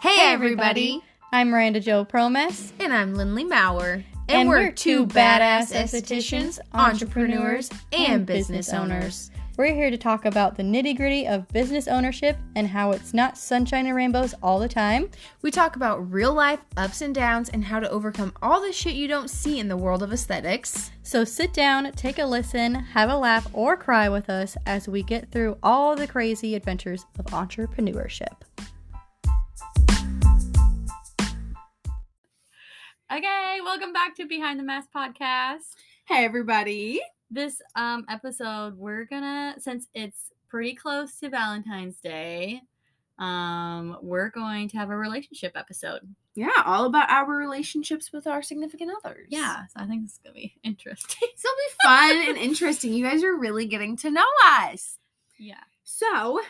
Hey, everybody. I'm Miranda Joe Promes. And I'm Lindley Maurer. And, we're two badass estheticians, entrepreneurs, and business owners. We're here to talk about the nitty gritty of business ownership and how it's not sunshine and rainbows all the time. We talk about real life ups and downs and how to overcome all the shit you don't see in the world of aesthetics. So sit down, take a listen, have a laugh, or cry with us as we get through all the crazy adventures of entrepreneurship. Okay, welcome back to Behind the Mask podcast. Hey, everybody. This um episode, we're gonna since it's pretty close to Valentine's Day, um, we're going to have a relationship episode. Yeah, all about our relationships with our significant others. Yeah, so I think this is gonna be interesting. It'll be fun and interesting. You guys are really getting to know us. Yeah. So,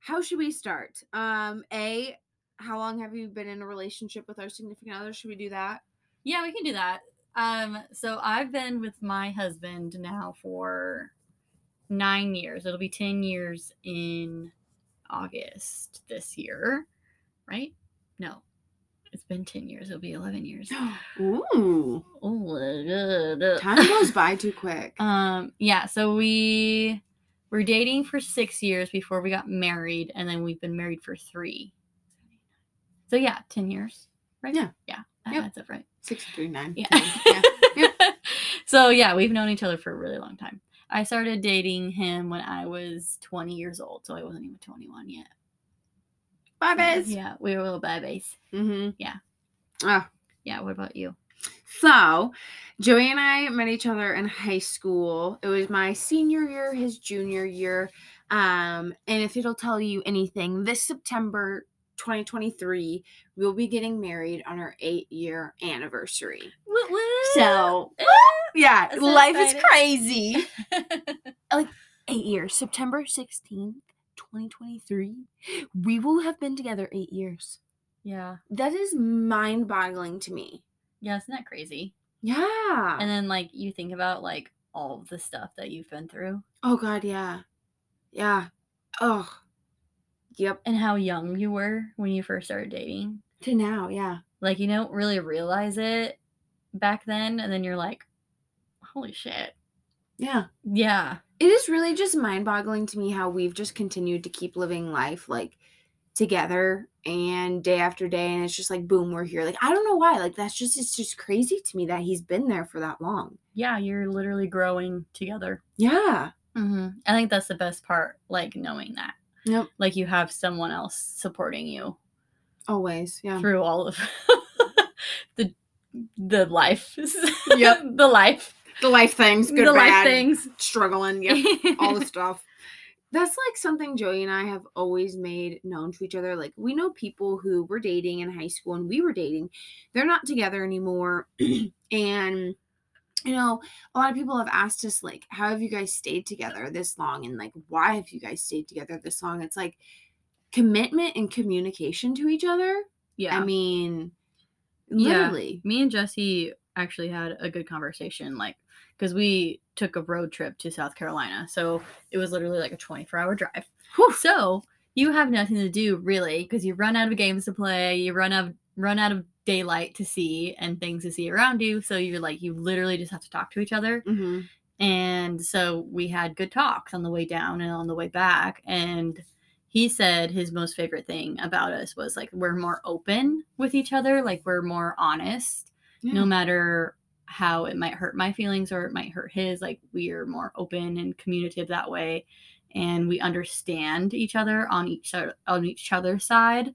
how should we start? Um, A, how long have you been in a relationship with our significant other? Should we do that? Yeah, we can do that. Um, so I've been with my husband now for nine years. It'll be ten years in August this year, right? No, it's been ten years. It'll be eleven years. Ooh. Oh, Time goes by too quick. Um, yeah. So we were dating for six years before we got married, and then we've been married for three. So yeah, ten years, right? Yeah. yeah, that Yep. adds up right. Six, three, nine. Yeah. yeah. So yeah, we've known each other for a really long time. I started dating him when I was 20 years old, so I wasn't even 21 yet. Guys. Yeah, we were little babies. Mm-hmm. Yeah. Oh. Yeah, what about you? So, Joey and I met each other in high school. It was my senior year, his junior year. Um, and if it'll tell you anything, this September 2023, we'll be getting married on our eight year anniversary. So, yeah, so life is crazy. like Eight years, September 16th, 2023, we will have been together eight years. yeah. That is mind boggling to me. Yeah, isn't that crazy? Yeah. And then like you think about like all the stuff that you've been through Oh God, yeah, yeah. Oh, yep. and how young you were when you first started dating. To now, yeah. Like you don't really realize it back then, and then you're like, holy shit. Yeah. Yeah. It is really just mind-boggling to me how we've just continued to keep living life like together and day after day and it's just like boom we're here like i don't know why like that's just it's just crazy to me that he's been there for that long Yeah, you're literally growing together. yeah hmm I think that's the best part, like knowing that. Yep. Like you have someone else supporting you always yeah through all of the the life. Yep. the life. the life things good the bad life things. struggling yep all the stuff. That's like something Joey and I have always made known to each other. Like we know people who were dating in high school and we were dating. They're not together anymore. and you know, a lot of people have asked us like, how have you guys stayed together this long? And like, why have you guys stayed together this long? It's like commitment and communication to each other. yeah. I mean, Yeah. literally. me and Jesse actually had a good conversation, like because we took a road trip to South Carolina, so it was literally like a 24 hour drive. Whew. So you have nothing to do really because you run out of games to play, you run out of, run out of daylight to see and things to see around you. So you're like you literally just have to talk to each other. hmm And so we had good talks on the way down and on the way back. And he said his most favorite thing about us was like we're more open with each other, like we're more honest, no matter how it might hurt my feelings or it might hurt his. Like we are more open and communicative that way. And we understand each other on each o- on each other's side.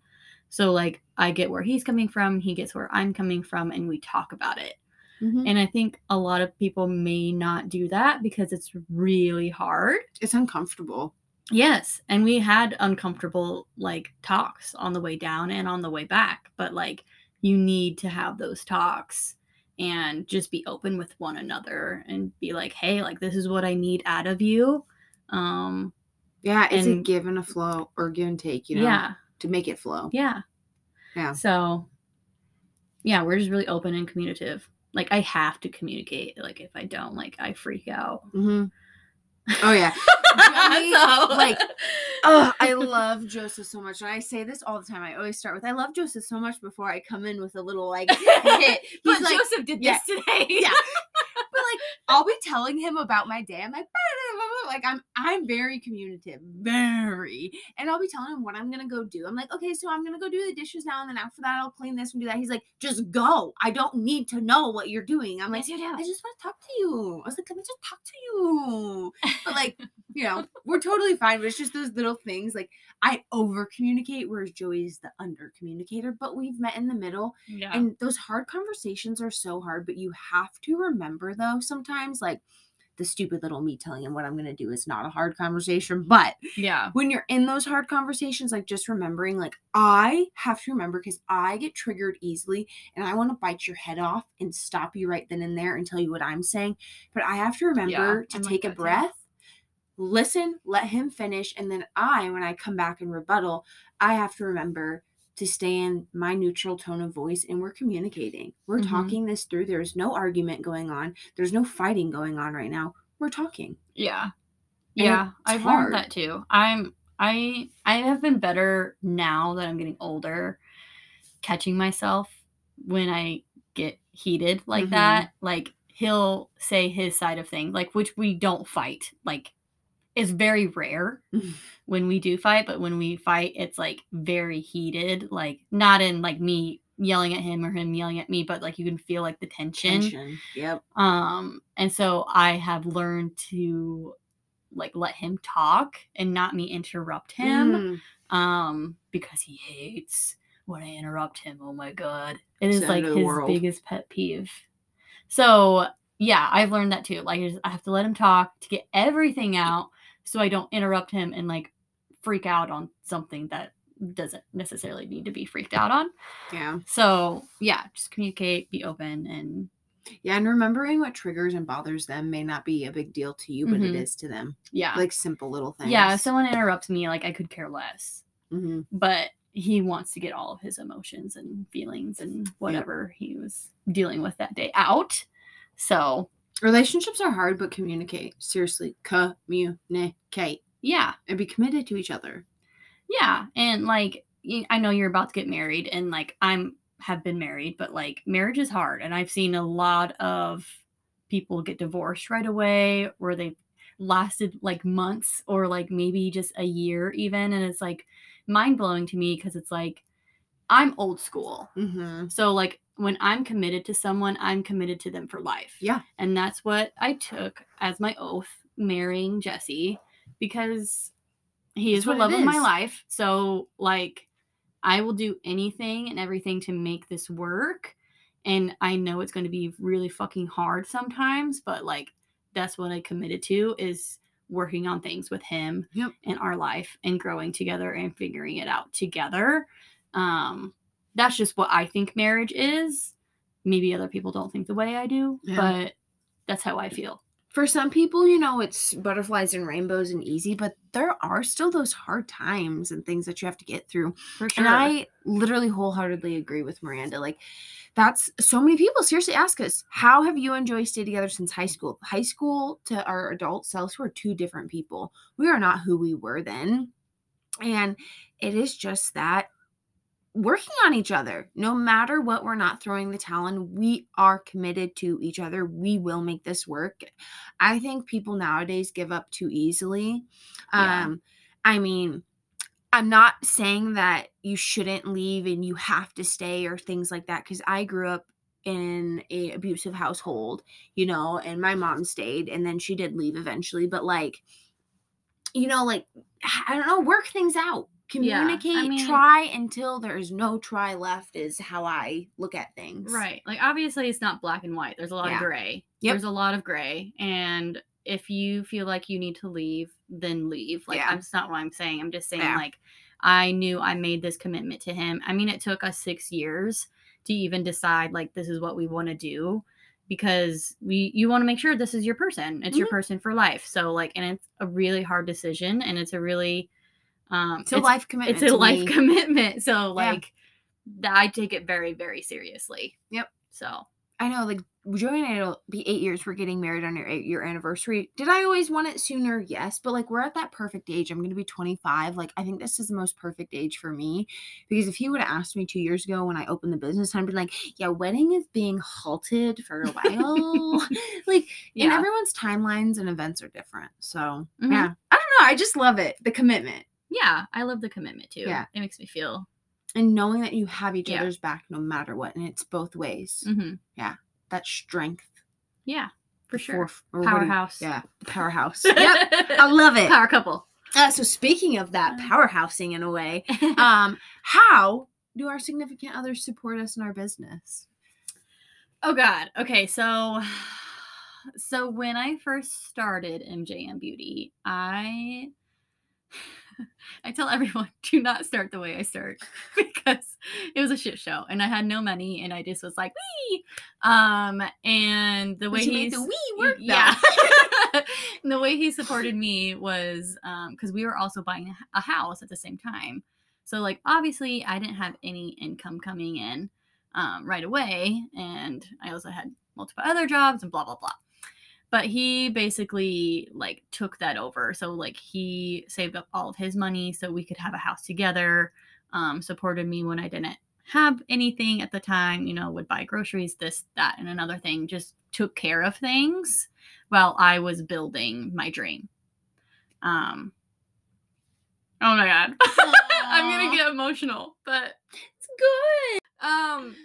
So like I get where he's coming from, he gets where I'm coming from, and we talk about it. Mhm. And I think a lot of people may not do that because it's really hard. It's uncomfortable. Yes. And we had uncomfortable like talks on the way down and on the way back. But like you need to have those talks and just be open with one another and be like, hey, like this is what I need out of you. Um Yeah, it's a And- give and a flow or give and take, you know, yeah. To make it flow. Yeah. Yeah. So yeah, we're just really open and communicative. Like I have to communicate. Like if I don't, like I freak out. Mm-hmm. Oh yeah. Joey, So- like, Oh, I love Joseph so much. And I say this all the time. I always start with I love Joseph so much before I come in with a little like hit. But like Joseph did yeah, this today. yeah. Like I'll be telling him about my day. I'm like, like I'm I'm very communicative, very, and I'll be telling him what I'm gonna go do. I'm like, okay, so I'm gonna go do the dishes now, and then after that, I'll clean this and do that. He's like, just go. I don't need to know what you're doing. I'm like, Yes. I just want to talk to you. I was like, let me just talk to you. But like, you know, we're totally fine. But it's just those little things. Like I over communicate, whereas Joey's the under communicator. But we've met in the middle. Yeah. And those hard conversations are so hard, but you have to remember though, sometimes like the stupid little me telling him what I'm gonna do is not a hard conversation. But yeah. when you're in those hard conversations, like just remembering, like I have to remember because I get triggered easily and I want to bite your head off and stop you right then and there and tell you what I'm saying. But I have to remember to I'm like take a that too. breath, listen, let him finish, and then I, when I come back and rebuttal, I have to remember to stay in my neutral tone of voice and we're communicating. We're Mhm. talking this through. There's no argument going on. There's no fighting going on right now. We're talking. Yeah. And Yeah. I've hard. learned that too. I'm I I have been better now that I'm getting older catching myself when I get heated like Mhm. that. Like he'll say his side of things, like which we don't fight. Like it's very rare Mhm. when we do fight, but when we fight, it's like very heated. Like not in like me yelling at him or him yelling at me, but like you can feel like the tension. Tension. Yep. Um, and so I have learned to like let him talk and not me interrupt him. Mm. Um, because he hates when I interrupt him. Oh my god. It is like end of the his world. biggest pet peeve. So yeah, I've learned that too. Like I just- I have to let him talk to get everything out so I don't interrupt him and like freak out on something that doesn't necessarily need to be freaked out on. Yeah. So yeah, just communicate, be open and Yeah. And remembering what triggers and bothers them may not be a big deal to you, but it Mhm. is to them. yeah. Like simple little things. Yeah, if someone interrupts me, like I could care less. hmm But he wants to get all of his emotions and feelings and whatever he was dealing with that day out. So Relationships are hard, but communicate. Seriously, communicate yeah, and be committed to each other. yeah, and like I know you're about to get married, and like I'm have been married, but like marriage is hard, and I've seen a lot of people get divorced right away, or they lasted like months, or like maybe just a year even, and it's like mind blowing to me because it's like I'm old school. Mm-hmm. So like when I'm committed to someone, I'm committed to them for life. Yeah. And that's what I took as my oath marrying Jesse because he is That's the love of my life. So like I will do anything and everything to make this work. And I know it's going to be really fucking hard sometimes, but like that's what I committed to is working on things with him Yep. in our life and growing together and figuring it out together. Um, that's just what I think marriage is. Maybe other people don't think the way I do, Yeah. but that's how I feel. For some people, you know, it's butterflies and rainbows and easy, but there are still those hard times and things that you have to get through. For sure. And I literally wholeheartedly agree with Miranda. Like, that's so many people seriously ask us, how have you and Joey stayed together since high school? High school to our adult selves, we're two different people. We are not who we were then. And it is just that working on each other. No matter what, we're not throwing the towel in. We are committed to each other. We will make this work. I think people nowadays give up too easily. Yeah. Um, I mean, I'm not saying that you shouldn't leave and you have to stay or things like that because I grew up in a abusive household, you know, and my mom stayed and then she did leave eventually, but like you know, like I don't know, work things out. Yeah, I Communicate, mean- try until there's no try left is how I look at things. Right. Like obviously it's not black and white. There's a lot Yeah. of gray. Yep. There's a lot of gray. And if you feel like you need to leave, then leave. Like Yeah. that's not what I'm saying. I'm just saying like I knew I made this commitment to him. I mean, it took us six years to even decide like this is what we want to do because we you want to make sure this is your person. It's your Mhm. person for life. So like and it's a really hard decision and it's a really um It's a life commitment. it's a life me. commitment. So like th- I take it very, very seriously. Yep. So I know, like Joey and I will be eight years. We're getting married on our eight year anniversary. Did I always want it sooner? Yes. But like, we're at that perfect age. I'm going to be 25. Like, I think this is the most perfect age for me because if he would have asked me two years ago when I opened the business, I'd been like, yeah, wedding is being halted for a while. like, and everyone's timelines and events are different. So, Mhm. yeah. I don't know. I just love it. The commitment Yeah, I love the commitment too. Yeah. It makes me feel. and knowing that you have each Yeah. other's back no matter what. And it's both ways. hmm yeah That strength. Yeah, for sure. foref- or what do you- Powerhouse. yeah. Powerhouse. yep. I love it. Power couple. Uh, so speaking of that Uh. powerhousing in a way, um, how do our significant others support us in our business? Oh God. Okay, so so when I first started MJM Beauty, I I tell everyone do not start the way I start because it was a shit show and I had no money and I just was like wee um and the way But you he's made the wee work yeah the way he supported me was um because we were also buying a- a house at the same time so like obviously I didn't have any income coming in um, right away. And I also had multiple other jobs and blah, blah, blah. But he basically like took that over. So like he saved up all of his money so we could have a house together, um, supported me when I didn't have anything at the time, you know, would buy groceries, this, that, and another thing, just took care of things while I was building my dream. Um, oh my God. I'm gonna get emotional, but It's good. um,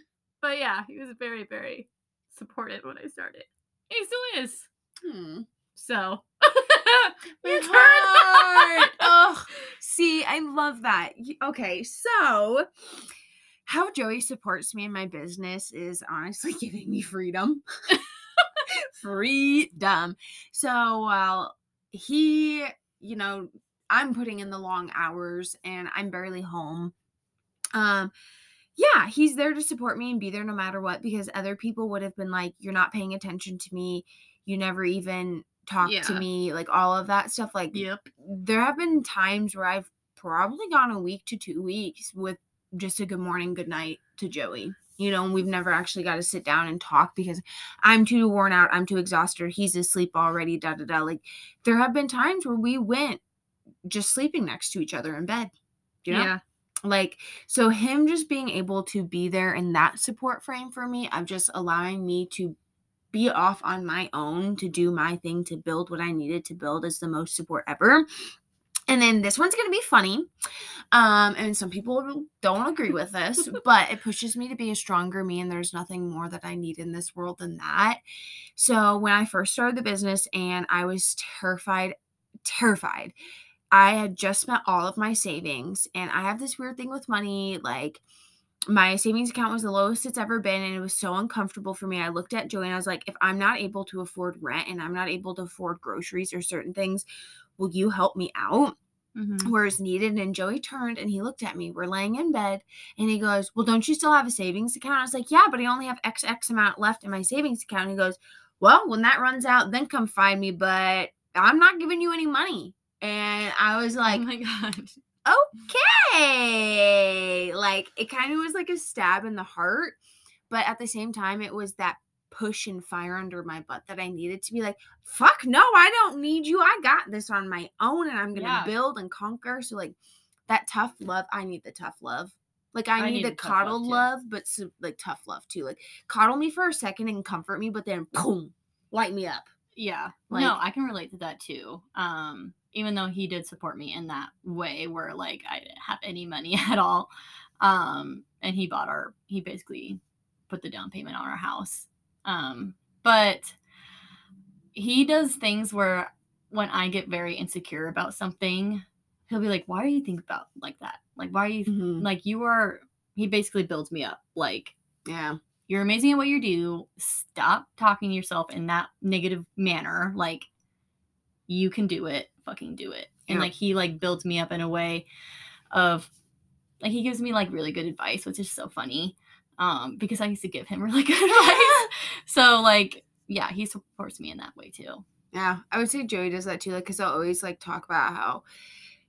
but yeah, he was very, very supportive when I started. He still is. Hmm. So My heart. oh, see, I love that. Okay, so how Joey supports me in my business is honestly giving me freedom. freedom. So while he, you know, I'm putting in the long hours and I'm barely home. Um, yeah, he's there to support me and be there no matter what because other people would have been like, You're not paying attention to me. You never even talk to me, like all of that stuff. Like, yep. there have been times where I've probably gone a week to two weeks with just a good morning, good night to Joey. You know, and we've never actually got to sit down and talk because I'm too worn out, I'm too exhausted, he's asleep already, da da da. Like, there have been times where we went just sleeping next to each other in bed. You know? Yeah. like so him just being able to be there in that support frame for me of just allowing me to be off on my own to do my thing to build what i needed to build is the most support ever and then this one's going to be funny um and some people don't agree with this but it pushes me to be a stronger me and there's nothing more that i need in this world than that so when i first started the business and i was terrified terrified I had just spent all of my savings, and I have this weird thing with money. Like, my savings account was the lowest it's ever been, and it was so uncomfortable for me. I looked at Joey and I was like, if I'm not able to afford rent and I'm not able to afford groceries or certain things, will you help me out? Mhm. where it's needed. And Joey turned and he looked at me. We're laying in bed and he goes, Well, don't you still have a savings account? I was like, Yeah, but I only have XX amount left in my savings account. And he goes, Well, when that runs out, then come find me, but I'm not giving you any money. And I was like, oh my god. Okay. Like it kind of was like a stab in the heart, but at the same time, it was that push and fire under my butt that I needed to be like, fuck no, I don't need you. I got this on my own and I'm gonna Yeah. build and conquer. So like that tough love, I need the tough love. Like I, I need, need the tough love, coddle love, but so, like tough love too. Like coddle me for a second and comfort me, but then boom, light me up. Yeah. Like- no, I can relate to that too. Um, even though he did support me in that way where like I didn't have any money at all. Um, and he bought our he basically put the down payment on our house. Um, but he does things where when I get very insecure about something, he'll be like, Why are you thinking about like that? Like why are you Mhm. like you are he basically builds me up. Like Yeah. you're amazing at what you do. Stop talking to yourself in that negative manner. Like you can do it. Fucking do it. And Yeah. like he like builds me up in a way of like he gives me like really good advice, which is so funny. Um, because I used to give him really good advice. so like yeah, he supports me in that way too. Yeah, I would say Joey does that too. Like, cause I'll always like talk about how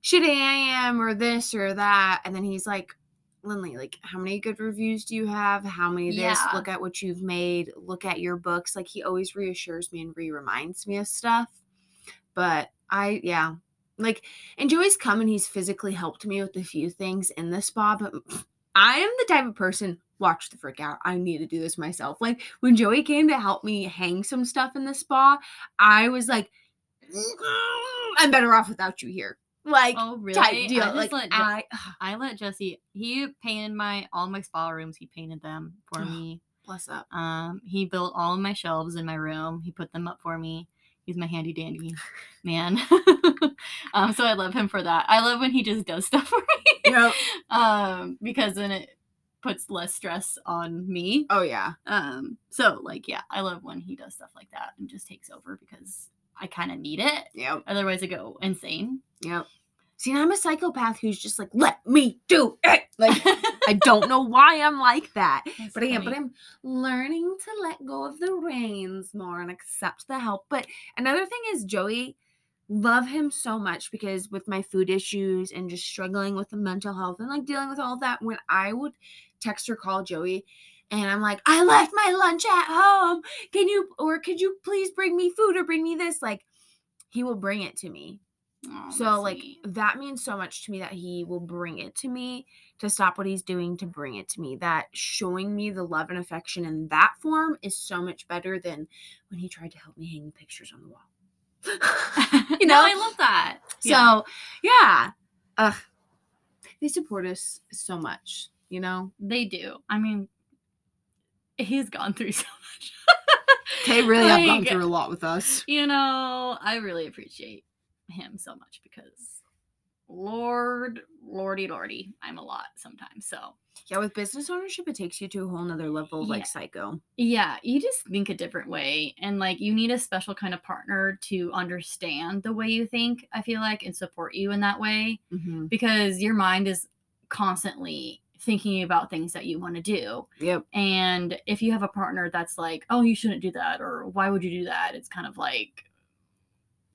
shitty I am or this or that, and then he's like, Lindley, like, how many good reviews do you have? How many of this? Yeah. Look at what you've made. Look at your books. Like, he always reassures me and re reminds me of stuff. But I, yeah. Like, and Joey's come and he's physically helped me with a few things in the spa, but I am the type of person, watch the freak out. I need to do this myself. Like, when Joey came to help me hang some stuff in the spa, I was like, "Mm, I'm better off without you here. Like, Oh, really? type deal. I like, let Je- I, I let Jesse. He painted my all my spa rooms. He painted them for me. bless up. Um, he built all of my shelves in my room. He put them up for me. He's my handy dandy man. um, so I love him for that. I love when he just does stuff for me. Yep. um, because then it puts less stress on me. Oh, yeah. Um, so like yeah, I love when he does stuff like that and just takes over because I kind of need it. Yeah. Otherwise, I go insane. Yep. See, I'm a psychopath who's just like, let me do it. Like, I don't know why I'm like that. That's But I am, but. I'm learning to let go of the reins more and accept the help. But another thing is Joey, love him so much because with my food issues and just struggling with the mental health and like dealing with all that, when I would text or call Joey and I'm like, I left my lunch at home. Can you or could you please bring me food or bring me this? Like he will bring it to me. Aw, So like that means so much to me that he will bring it to me to stop what he's doing to bring it to me. That showing me the love and affection in that form is so much better than when he tried to help me hang pictures on the wall. you no, know? I love that. So Yeah. yeah. Ugh. They support us so much, you know? They do. I mean, he's gone through so much. They really have gone through a lot with us. You know, I really appreciate him so much because, Lord, Lordy, Lordy, I'm a lot sometimes. So, Yeah, with business ownership, it takes you to a whole nother level of like psycho. yeah, you just think a different way. And like, you need a special kind of partner to understand the way you think, I feel like, and support you in that way Mm-hmm. because your mind is constantly thinking about things that you want to do. Yep. And if you have a partner that's like, oh, you shouldn't do that, or why would you do that? It's kind of like,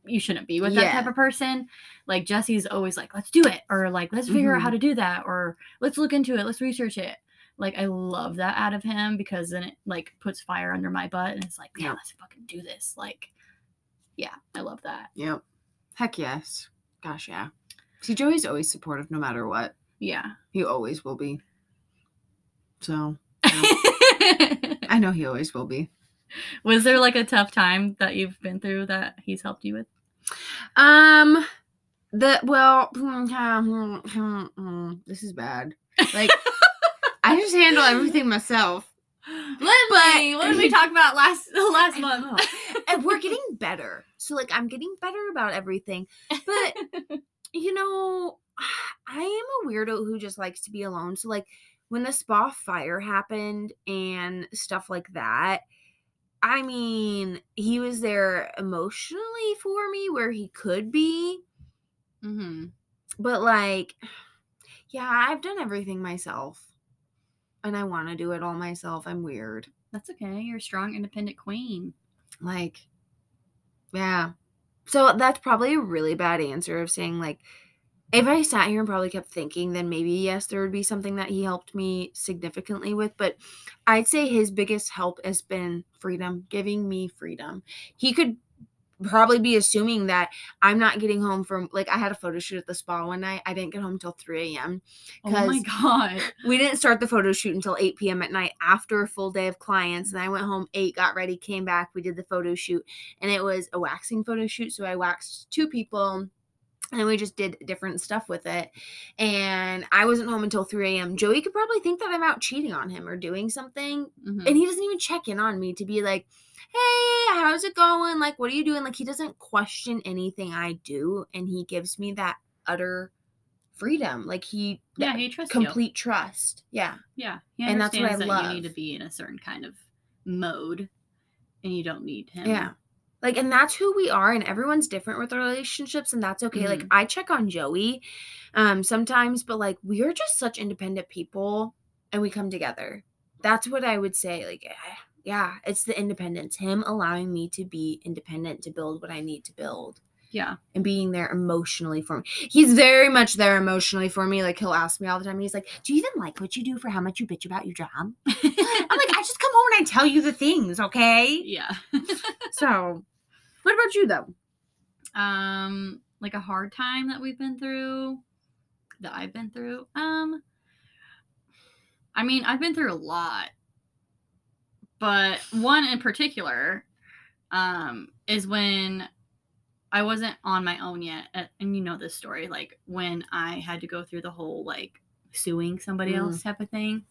you shouldn't be with that type of person. Like Jesse's always like, let's do it, or like, let's figure out how Mhm. to do that, or let's look into it, let's research it. Like, I love that out of him because then it like puts fire under my butt and it's like, yeah, let's fucking do this. Like, yeah, I love that. Yep. Heck yes. Gosh, yeah. See, Joey's always supportive no matter what. Yeah. He always will be. So I know he always will be. Was there like a tough time that you've been through that he's helped you with? Um the well this is bad. Like I just handle everything myself. Lindsay, what did we talk about last last month? And we're getting better. So like I'm getting better about everything. But you know, I am a weirdo who just likes to be alone. So like when the spa fire happened and stuff like that, I mean, he was there emotionally for me where he could be, mm-hmm. but like yeah, I've done everything myself. And I want to do it all myself. I'm weird. That's okay. You're a strong, independent queen. Like yeah. So that's probably a really bad answer of saying like if I sat here and probably kept thinking, then maybe yes, there would be something that he helped me significantly with. But I'd say his biggest help has been freedom, giving me freedom. He could probably be assuming that I'm not getting home from like I had a photo shoot at the spa one night. I didn't get home until 3 a.m. Oh my god. We didn't start the photo shoot until 8 p.m. at night after a full day of clients. And I went home 8, got ready, came back. We did the photo shoot. And it was a waxing photo shoot. So I waxed two people and we just did different stuff with it. And I wasn't home until 3 a.m. Joey could probably think that I'm out cheating on him or doing something. Mhm. And he doesn't even check in on me to be like, hey, how's it going? Like, what are you doing? Like, he doesn't question anything I do. And he gives me that utter freedom. Like, he, yeah, he trusts you. complete trust. Yeah. Yeah, and that's what I that you need to be in a certain kind of mode, and you don't need him. Yeah. Like, and that's who we are, and everyone's different with their relationships, and that's okay. Like, Mhm. I check on Joey um sometimes, but like we are just such independent people and we come together. That's what I would say. Like, yeah, it's the independence, him allowing me to be independent to build what I need to build. Yeah. and being there emotionally for me. He's very much there emotionally for me. Like he'll ask me all the time. He's like, "Do you even like what you do for how much you bitch about your job?" I'm like, "I just come home and I tell you the things, okay?" yeah. So, what about you though? um like a hard time that we've been through that I've been through. Um I mean, I've been through a lot. But one in particular um is when I wasn't on my own yet. And you know this story like when I had to go through the whole like suing somebody Mm. else type of thing.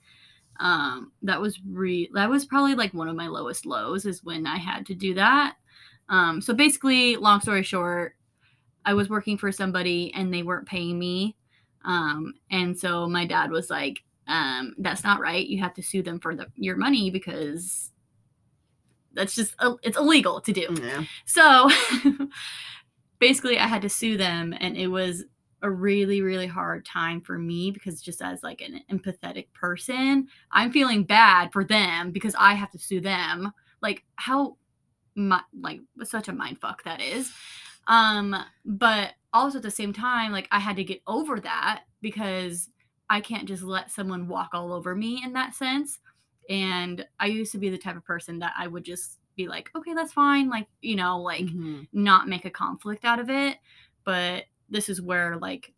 Um that was re that was probably like one of my lowest lows is when I had to do that. Um, so basically, long story short, I was working for somebody and they weren't paying me. Um, and so my dad was like, um, that's not right. You have to sue them for the, your money because that's just, uh, it's illegal to do. Yeah. So basically, I had to sue them, and it was a really, really hard time for me because just as like an empathetic person, I'm feeling bad for them because I have to sue them. Like how, my, like such a mind fuck that is. Um, but also at the same time, like I had to get over that because I can't just let someone walk all over me in that sense. And I used to be the type of person that I would just be like, okay, that's fine. Like, you know, like Mhm. not make a conflict out of it. But this is where like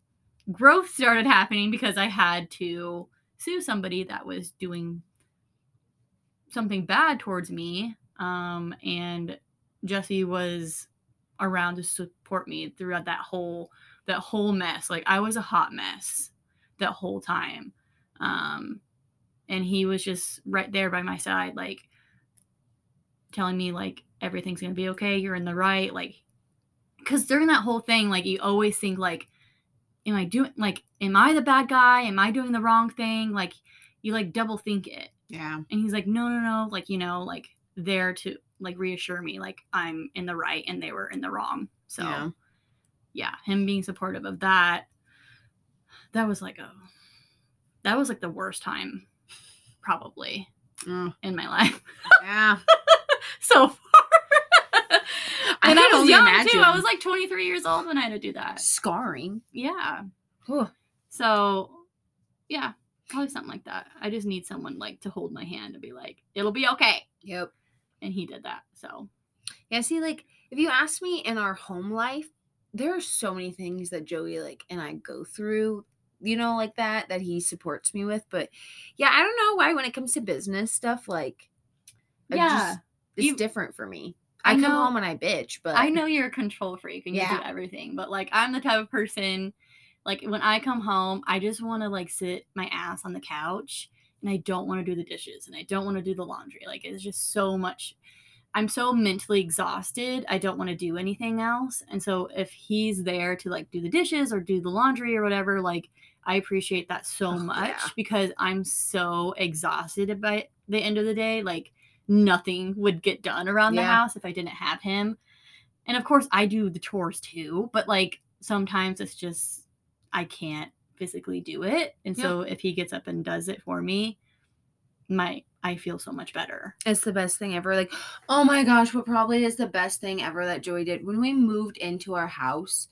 growth started happening because I had to sue somebody that was doing something bad towards me. Um, and Jesse was around to support me throughout that whole that whole mess. Like I was a hot mess that whole time. Um, and he was just right there by my side, like telling me like everything's gonna be okay. You're in the right. Like, because during that whole thing, like you always think like, am I doing like, am I the bad guy? Am I doing the wrong thing? Like, you like double think it. Yeah. And he's like, no, no, no. Like, you know, like there to like reassure me, like I'm in the right and they were in the wrong. So Yeah. yeah, him being supportive of that, that was like a, that was like the worst time probably Mm, in my life yeah. so far. I and I, can was only young too. I was like 23 years old when I had to do that. Scarring. Yeah. Whew. So, yeah, probably something like that. I just need someone like to hold my hand and be like, "It'll be okay," Yep. And he did that. So, Yeah, see, like, if you ask me in our home life, there are so many things that Joey, like, and I go through, you know, like that, that he supports me with. But yeah, I don't know why when it comes to business stuff, like, yeah, just- it's You- different for me. I I, come know- home and I bitch, but I know you're a control freak and you do everything, but like I'm the type of person like when I come home, I just want to like sit my ass on the couch and I don't want to do the dishes and I don't want to do the laundry. Like it's just so much I'm so mentally exhausted. I don't want to do anything else. And so if he's there to like do the dishes or do the laundry or whatever, like I appreciate that so Oh, much yeah. because I'm so exhausted by the end of the day. Like nothing would get done around the house if I didn't have him. And of course, I do the chores too, but like sometimes it's just I can't physically do it. And Yeah. so if he gets up and does it for me, my I feel so much better. it's the best thing ever. Like, oh my gosh, what probably is the best thing ever that Joey did when we moved into our house.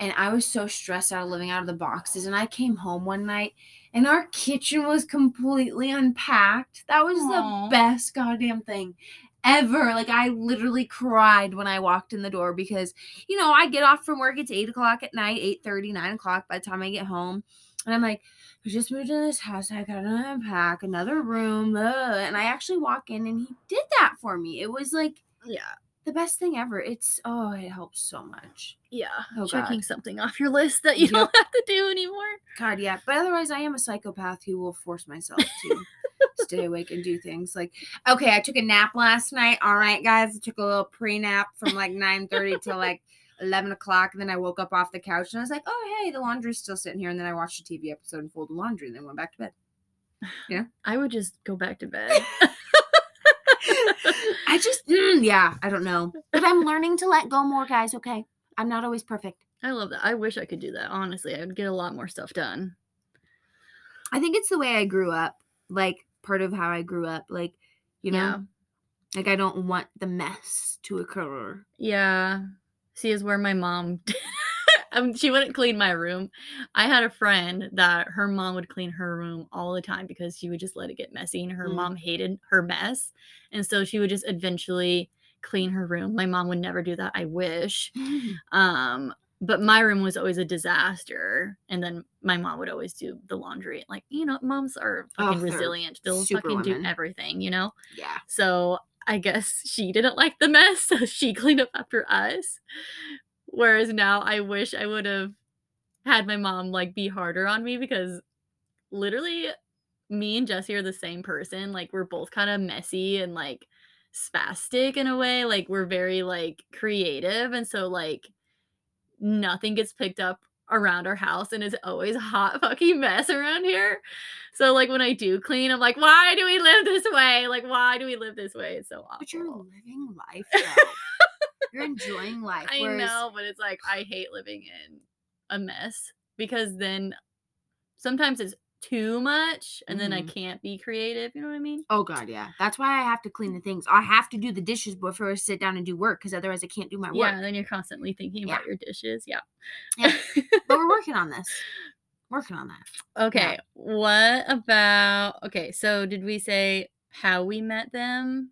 And I was so stressed out of living out of the boxes. And I came home one night and our kitchen was completely unpacked. That was Aw. the best goddamn thing ever. Like, I literally cried when I walked in the door because, you know, I get off from work. It's 8 o'clock at night, 8 30, 9 o'clock by the time I get home. And I'm like, we just moved in this house. I gotta unpack another room. ugh." And I actually walk in and he did that for me. It was like Yeah. The best thing ever. It's oh, it helps so much. Yeah. Oh, Checking God. something off your list that you Yep. don't have to do anymore. God, yeah. But otherwise, I am a psychopath who will force myself to stay awake and do things. Like, okay, I took a nap last night. All right, guys, I took a little pre nap from like nine thirty till like. 11 o'clock and then I woke up off the couch and I was like, oh, hey, the laundry's still sitting here. And then I watched a TV episode and folded laundry and then went back to bed. Yeah i would just go back to bed. I just, mm, yeah, I don't know. But I'm learning to let go more, guys, okay? I'm not always perfect. I love that. I wish I could do that. Honestly, I would get a lot more stuff done. I think it's the way I grew up, like part of how I grew up. Like, you know, Yeah. like I don't want the mess to occur. Yeah. See, is where my mom. um, she wouldn't clean my room. I had a friend that her mom would clean her room all the time because she would just let it get messy, and her Mm. mom hated her mess, and so she would just eventually clean her room. My mom would never do that. I wish. Um, but my room was always a disaster, and then my mom would always do the laundry. Like you know, moms are Oh, fucking they're resilient. They'll fucking do everything. You know. yeah. So I guess she didn't like the mess, so she cleaned up after us. Whereas now I wish I would have had my mom like be harder on me because literally me and Jesse are the same person. Like we're both kind of messy and like spastic in a way. Like we're very like creative and so like nothing gets picked up around our house and it's always a hot fucking mess around here. So like when I do clean, I'm like, why do we live this way? Like why do we live this way? It's so awful. But you're living life though. You're enjoying life. I whereas- know, but it's like I hate living in a mess because then sometimes it's too much and then I Mhm. can't be creative. You know what I mean? Oh god, yeah. That's why I have to clean the things. I have to do the dishes before I sit down and do work because otherwise I can't do my work. Yeah, then you're constantly thinking Yeah. about your dishes. Yeah. Yeah. But we're working on this. Working on that. okay. What about okay, so did we say how we met them?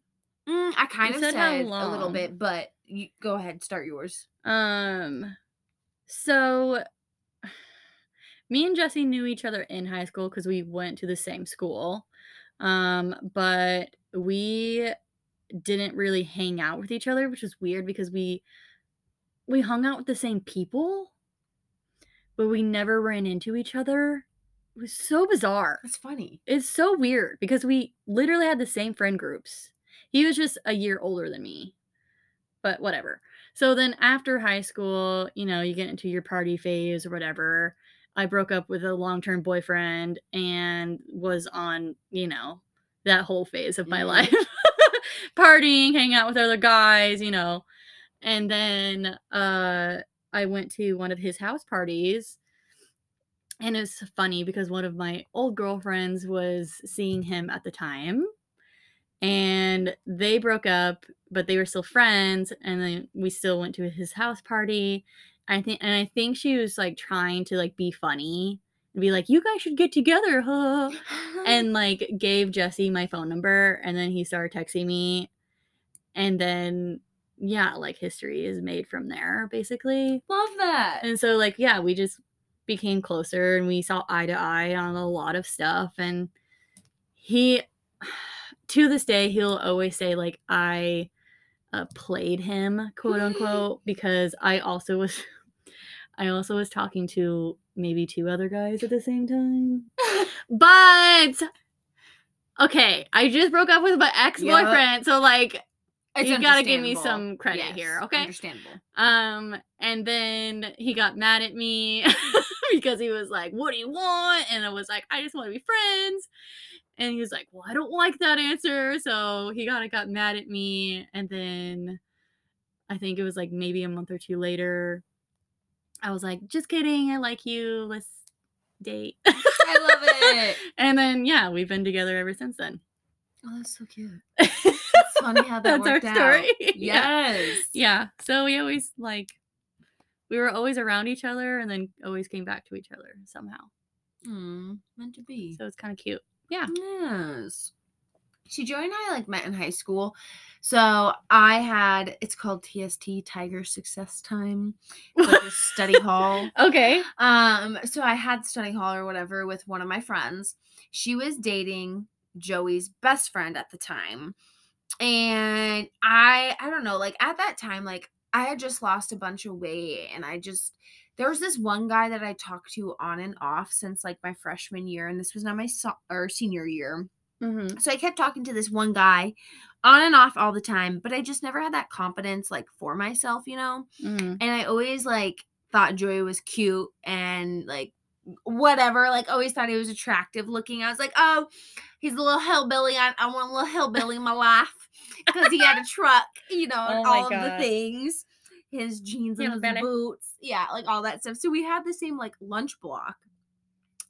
Mm, I kind You of said said, how a little bit, but you go ahead, start yours. Um so me and Jesse knew each other in high school because we went to the same school. Um, but we didn't really hang out with each other, which is weird because we we hung out with the same people, but we never ran into each other. It was so bizarre. That's funny. It's so weird because we literally had the same friend groups. He was just a year older than me. But whatever. So then after high school, you know, you get into your party phase or whatever. I broke up with a long-term boyfriend and was on, you know, that whole phase of my Mhm. life. Partying, hanging out with other guys, you know. And then uh I went to one of his house parties and it's funny because one of my old girlfriends was seeing him at the time and they broke up but they were still friends and then we still went to his house party. I think and i think she was like trying to like be funny and be like you guys should get together huh and like gave jesse my phone number and then he started texting me. And then yeah like history is made from there basically. Love that. and so like yeah, we just became closer and we saw eye to eye on a lot of stuff and he to this day he'll always say like I uh, played him quote unquote because I also was I also was talking to maybe two other guys at the same time. But okay, I just broke up with my ex-boyfriend, so like It's You gotta give me some credit here, okay? Understandable. Um, and then he got mad at me because he was like, What do you want? And I was like, I just want to be friends. And he was like, Well, I don't like that answer. So he kind of got mad at me. And then I think it was like maybe a month or two later, I was like, Just kidding. I like you. Let's date. I love it. and then, yeah, we've been together ever since then. Oh, that's so cute. It's funny how that That's our worked out. story. Yeah. Yes. yeah so we always like we were always around each other and then always came back to each other somehow Mm, meant to be. so it's kind of cute yeah Yes. See, Joey and I like met in high school. So I had it's called TST Tiger Success Time. It's like a study hall. okay Um, so I had study hall or whatever with one of my friends. She was dating Joey's best friend at the time. And I I don't know, like at that time, like I had just lost a bunch of weight and I just there was this one guy that I talked to on and off since like my freshman year, and this was now my so- or senior year. mm-hmm. So I kept talking to this one guy on and off all the time, but I just never had that confidence like for myself, you know? Mm-hmm. and I always like thought Joey was cute and like whatever. Like always thought he was attractive looking. I was like, oh, he's a little hillbilly. I, I want a little hillbilly in my life because he had a truck, you know, and Oh all of the things. His jeans and his boots, yeah, like all that stuff. So we had the same like lunch block,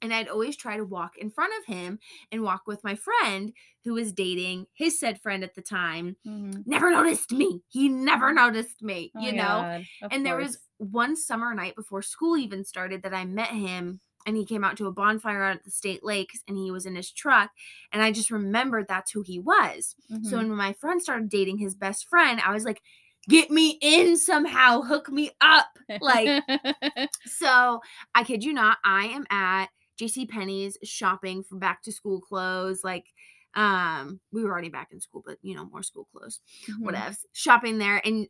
And I'd always try to walk in front of him and walk with my friend who was dating his said friend at the time. Mhm. Never noticed me. He never noticed me, Oh you know? And there was one summer night before school even started that I met him and he came out to a bonfire out at the state lakes and he was in his truck and I just remembered that's who he was. So Mhm. when my friend started dating his best friend, I was like, get me in somehow, hook me up. Like so I kid you not, I am at JC Penney's shopping for back to school clothes. Like um we were already back in school, but you know, more school clothes Mhm. whatever, shopping there, and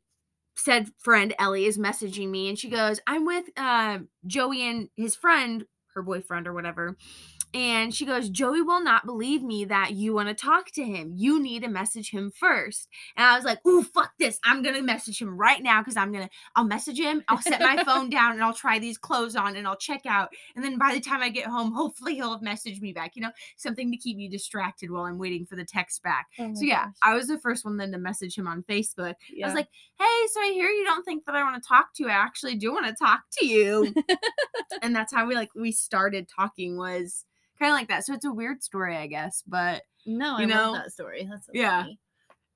said friend Ellie is messaging me, and she goes, "I'm with uh, Joey and his friend, her boyfriend or whatever." And she goes, Joey will not believe me that you want to talk to him. You need to message him first. And I was like, ooh, fuck this. I'm going to message him right now because I'm going to, I'll message him. I'll set my phone down and I'll try these clothes on and I'll check out. And then by the time I get home, hopefully he'll have messaged me back, you know, something to keep me distracted while I'm waiting for the text back. Oh So yeah, gosh. I was the first one then to message him on Facebook. I was like, "Hey, so I hear you don't think that I want to talk to you. I actually do want to talk to you." and that's how we like we started talking was kind of like that. So it's a weird story, I guess, but no, I you know, love that story. That's so yeah. funny.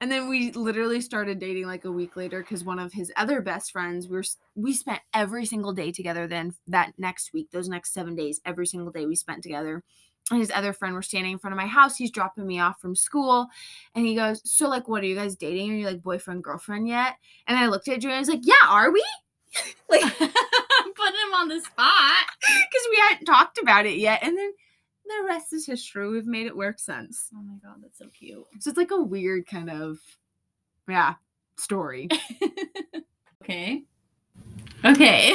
and then we literally started dating like a week later cuz one of his other best friends we were we spent every single day together then that next week, those next 7 days, every single day we spent together. And his other friend were standing in front of my house. He's dropping me off from school. And he goes, So, like, what are you guys dating? Are you like boyfriend, girlfriend yet? And I looked at Joey and I was like, Yeah, are we? like, Put him on the spot. because we hadn't talked about it yet. And then the rest is history. We've made it work since. Oh my god, that's so cute. So it's like a weird kind of, yeah, story. Okay. Okay.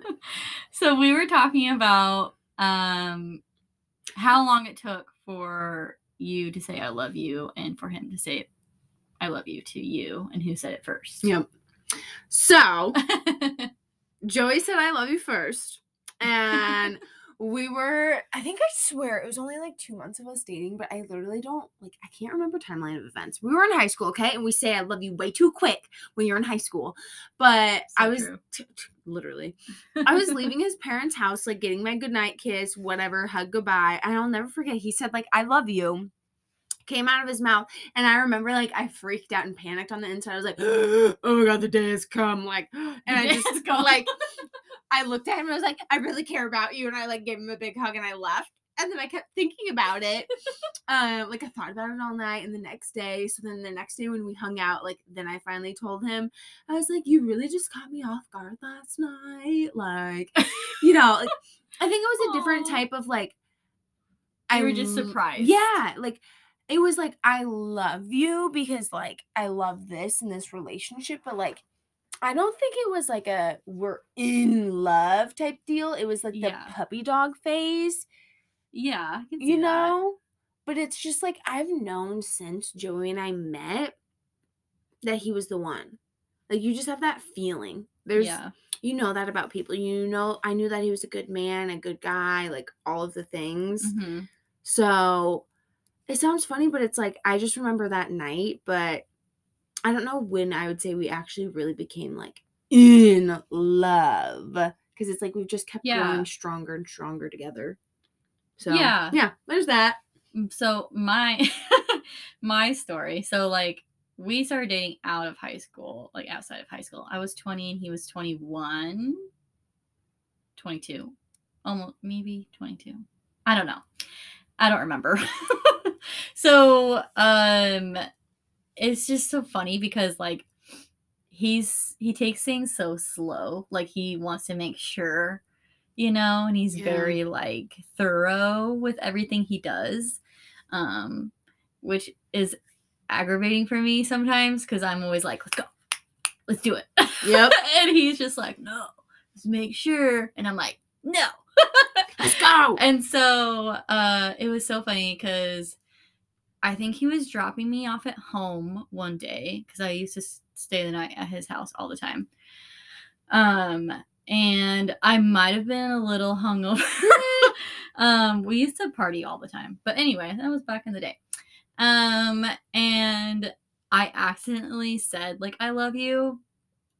so we were talking about um how long it took for you to say I love you and for him to say I love you to you and who said it first. Yep. So Joey said, I love you first. And we were, I think I swear it was only like two months of us dating, but I literally don't, like, I can't remember timeline of events. We were in high school, okay? And we say, I love you way too quick when you're in high school. But I was t- t- literally, I was leaving his parents' house, like getting my goodnight kiss, whatever, hug goodbye. And I'll never forget, he said, like, I love you. Came out of his mouth, and I remember like I freaked out and panicked on the inside. I was like, "Oh my god, the day has come!" Like, and I just like I looked at him and I was like, I really care about you. And I like gave him a big hug and I left. And then I kept thinking about it. um, like I thought about it all night and the next day. So then the next day when we hung out, like then I finally told him, I was like, You really just caught me off guard last night. Like, you know, like I think it was a different Aw. type of like You were just surprised. Yeah. Like it was like I love you because like I love this and this relationship, but like I don't think it was like a we're in love type deal. It was like the Yeah. puppy dog phase, Yeah, I can see you that. know? But it's just like I've known since Joey and I met that he was the one. Like you just have that feeling. There's yeah. you know that about people. You know I knew that he was a good man, a good guy, like all of the things. Mhm. So it sounds funny, but it's like I just remember that night, but I don't know when I would say we actually really became like in love because it's like we've just kept Yeah. growing stronger and stronger together. So Yeah. yeah, there's that. So my my story so like we started dating out of high school like outside of high school i was 20 and he was 21 22 almost maybe 22 i don't know i don't remember so um it's just so funny because like he's he takes things so slow like he wants to make sure you know and he's Yeah. very like thorough with everything he does um which is aggravating for me sometimes because i'm always like let's go let's do it Yep. and he's just like no let's make sure and i'm like no Let's go. and so uh it was so funny because I think he was dropping me off at home one day because I used to stay the night at his house all the time. Um and I might have been a little hungover. um we used to party all the time. But anyway, that was back in the day. Um and I accidentally said like I love you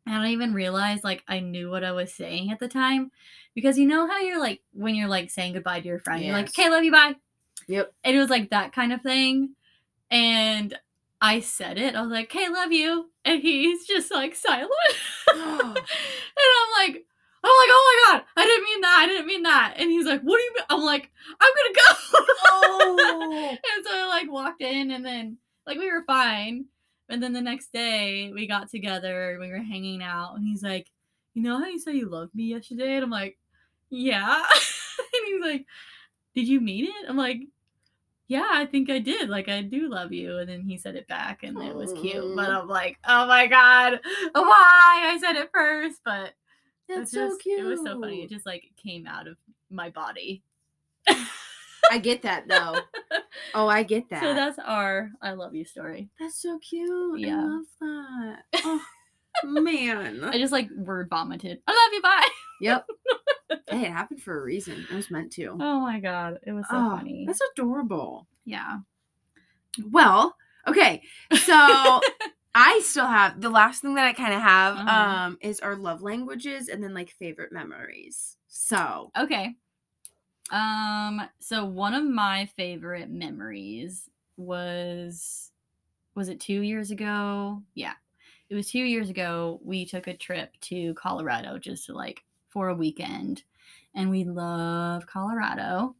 I don't even realize like I knew what I was saying at the time because you know how you're like when you're like saying goodbye to your friend, you're like, "Okay, love you, bye." Yep. And it was like that kind of thing. And I said it. I was like, "Okay, love you," and he's just like silent. and I'm like, I'm like, "Oh my god, I didn't mean that. I didn't mean that." And he's like, "What do you mean?" I'm like, "I'm gonna go." Oh. and so I like walked in, and then like we were fine. And then the next day we got together, we were hanging out, and he's like, "You know how you said you loved me yesterday?" And I'm like, "Yeah." and he's like, "Did you mean it?" I'm like, "Yeah, I think I did. Like I do love you." And then he said it back, and it was cute. But I'm like, "Oh my god, why?" I said it first, but That's it's so just- cute. It was so funny. It just like came out of my body. I get that though. Oh, I get that. So that's our I love you story. That's so cute. Yeah. I love that. Oh man. I just like word vomited. I love you. Bye. yep. Hey, it happened for a reason. It was meant to. Oh my god, it was so Oh, funny. That's adorable. Yeah. Well, okay. So I still have the last thing that I kind of have Uh-huh. um is our love languages and then like favorite memories. So, Okay. Um. So one of my favorite memories was was it two years ago? Yeah, it was two years ago. We took a trip to Colorado just to like for a weekend, and we love Colorado.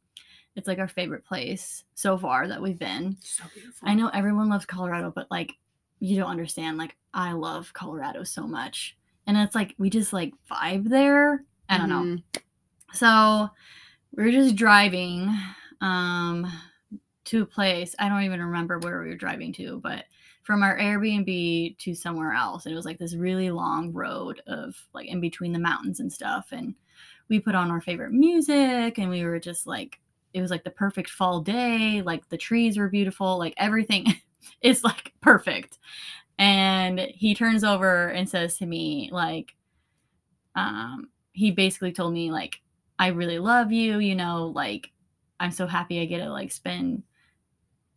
It's like our favorite place so far that we've been. so beautiful. I know everyone loves Colorado, but like you don't understand. Like I love Colorado so much. And it's like we just like vibe there. I don't know. Mhm. So we are just driving um to a place. I don't even remember where we were driving to, but from our Airbnb to somewhere else. And it was like this really long road of like in between the mountains and stuff. And we put on our favorite music and we were just like it was like the perfect fall day. Like the trees were beautiful. Like everything is like perfect. And he turns over and says to me, like, um, he basically told me, like, I really love you, you know, like, I'm so happy I get to like spend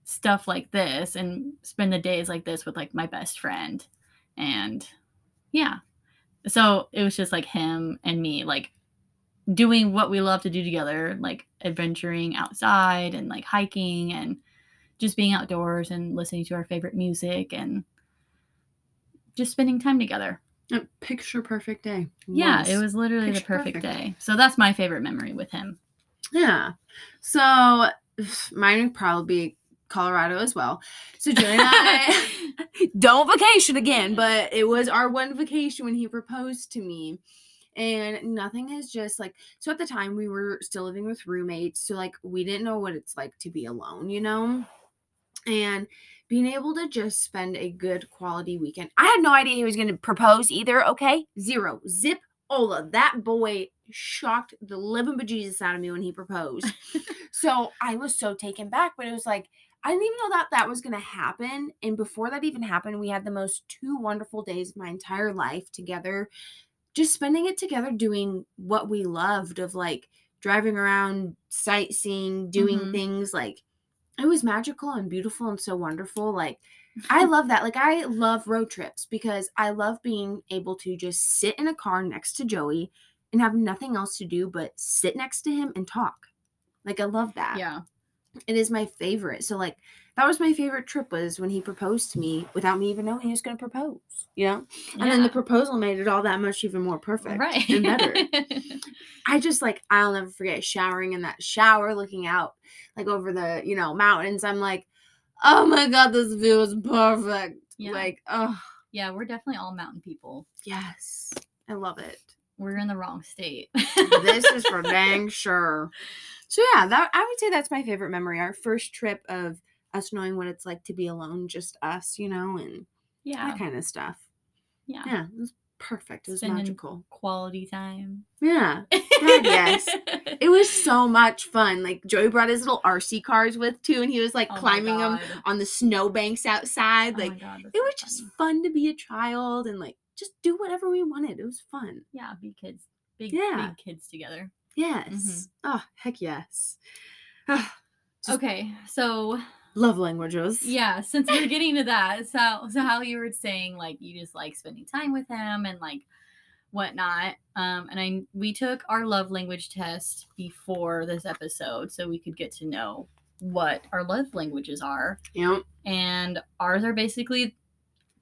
stuff like this and spend the days like this with like my best friend. And yeah. So it was just like him and me, like doing what we love to do together, like adventuring outside and like hiking and just being outdoors and listening to our favorite music and just spending time together. A picture perfect day. Yeah, it was literally the perfect, perfect. day. So that's my favorite memory with him. Yeah. So mine would probably be Colorado as well. So Joey and I don't vacation again, but it was our one vacation when he proposed to me. And nothing has just like so at the time we were still living with roommates, so like we didn't know what it's like to be alone, you know? And being able to just spend a good quality weekend. I had no idea he was gonna propose either, okay? Zero. Zip Ola. That boy shocked the living bejesus out of me when he proposed. so I was so taken back, but it was like I didn't even know that that was going to happen. And before that even happened, we had the most two wonderful days of my entire life together, just spending it together doing what we loved of like driving around, sightseeing, doing Mhm. things like it was magical and beautiful and so wonderful. Like I love that. Like I love road trips because I love being able to just sit in a car next to Joey and have nothing else to do but sit next to him and talk. Like I love that Yeah. It is my favorite. So like that was my favorite trip was when he proposed to me without me even knowing he was going to propose, you know? And then the proposal made it all that much even more perfect right. and better. I just like I'll never forget showering in that shower looking out like over the, you know, mountains. I'm like, "Oh my god, this view is perfect." Yeah. Like, oh, yeah, we're definitely all mountain people. yes. I love it. We're in the wrong state. this is for dang sure. So yeah, that I would say that's my favorite memory. Our first trip of us knowing what it's like to be alone, just us, you know, and yeah. that kind of stuff. Yeah. Yeah, it was perfect. It was Spending magical. Quality time. Yeah. yes. It was so much fun. Like Joey brought his little RC cars with too, and he was like Oh climbing them on the snow banks outside. Oh Like God, that's it so was just funny. fun to be a child and like just do whatever we wanted. It was fun. yeah, be kids. Big Yeah. big kids together. Yes. Oh, heck yes. Ah, Okay, so love languages. yeah, since we're getting to that, so so how you were saying like you just like spending time with him and like whatnot. Um, and I we took our love language test before this episode so we could get to know what our love languages are. Know, And ours are basically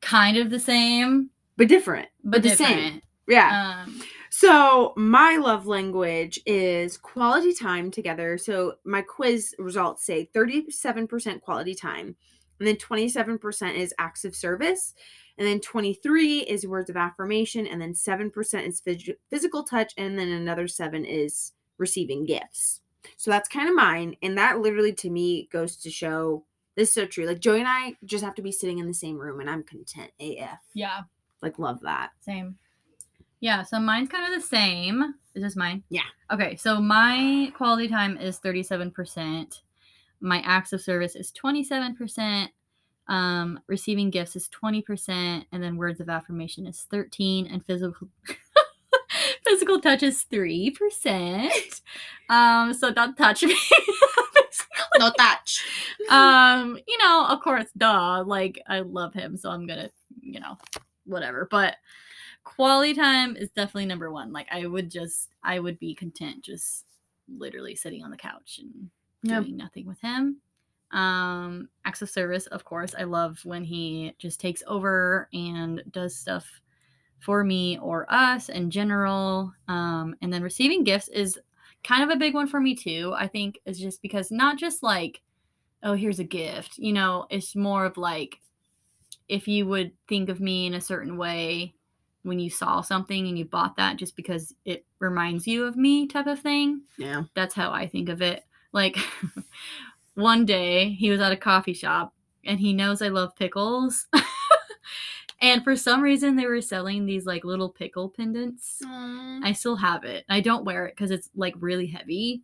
kind of the same, but different. but, the same. Yeah. Um, So my love language is quality time together. So my quiz results say 37% quality time, and then 27% is acts of service, and then 23 is words of affirmation, and then 7% is phys- physical touch, and then another 7 is receiving gifts. So that's kind of mine, and that literally to me goes to show this is so true. Like Joey and I just have to be sitting in the same room and I'm content AF. yeah, Like love that. same. Yeah, so mine's kind of the same. Is this mine? Yeah. Okay, so my quality time is 37%. My acts of service is 27%. Um, receiving gifts is 20%, and then words of affirmation is 13, and physical physical touch is 3%. Um, so don't touch me. No touch. um, you know, of course, duh. Like I love him, so I'm gonna, you know, whatever. But quality time is definitely number one. Like I would just, I would be content just literally sitting on the couch and Yep. doing nothing with him. Um, acts of service, of course. I love when he just takes over and does stuff for me or us in general. Um, and then receiving gifts is kind of a big one for me too. I think is just because not just like, oh, here's a gift, you know, it's more of like if you would think of me in a certain way when you saw something and you bought that just because it reminds you of me type of thing Yeah. that's how I think of it. Like one day he was at a coffee shop and he knows I love pickles. and for some reason they were selling these like little pickle pendants. I still have it. I don't wear it cuz it's like really heavy.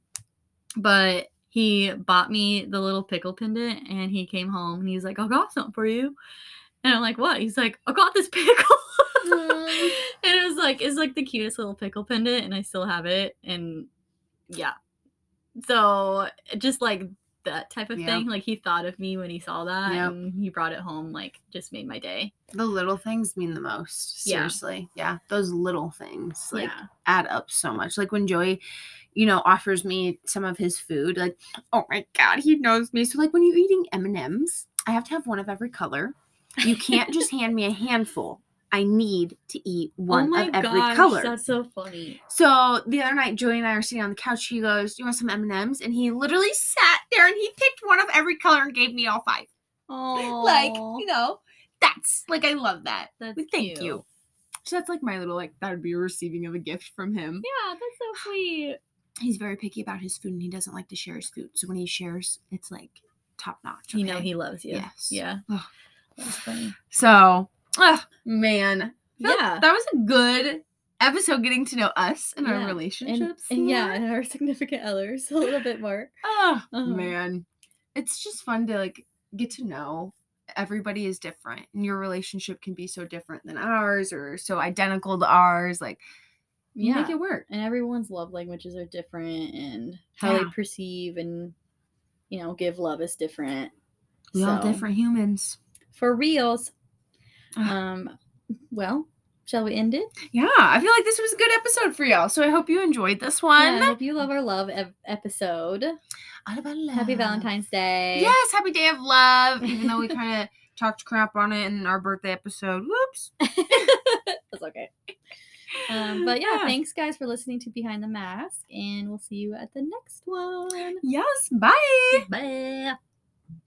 But he bought me the little pickle pendant and he came home and he was like, "I got something for you." And I'm like, "What?" He's like, "I got this pickle." And it was like it's like the cutest little pickle pendant and i still have it and yeah so just like that type of Yeah. thing like he thought of me when he saw that Yep. and he brought it home like just made my day the little things mean the most. Yeah. Seriously. Yeah. Those little things like yeah add up so much. Like when Joey, you know, offers me some of his food, like, oh my God, he knows me. So like when you're eating M&Ms, I have to have one of every color. You can't just hand me a handful. I need to eat oh one of every color. Oh that's so funny So the other night, Joey and I are sitting on the couch. He goes, "Do you want some M and M's?" And he literally sat there and he picked one of every color and gave me all five. oh Like you know, that's like I love that. that's Thank cute. you. So that's like my little like that would be a receiving of a gift from him. yeah that's so sweet He's very picky about his food and he doesn't like to share his food. So when he shares, it's like top notch. you know he loves you Yes. yeah Ugh. that's funny So, oh man, I yeah that was a good episode getting to know us and Yeah. our relationships. and yeah and our significant others a little bit more Oh Uh-huh. man, it's just fun to like get to know. Everybody is different, and your relationship can be so different than ours, or so identical to ours. Like, you make Yeah. it work. and everyone's love languages are different and how they perceive and you know give love is different We all So, different humans. for reals. Um well shall we end it Yeah, I feel like this was a good episode for y'all. So I hope you enjoyed this yeah, one. I hope you love our love ep- episode All about happy valentine's day Yes, happy day of love. Even though we kind of talked crap on it in our birthday episode. Whoops. that's okay um but yeah, thanks guys for listening to behind the mask and we'll see you at the next one Yes. Bye. bye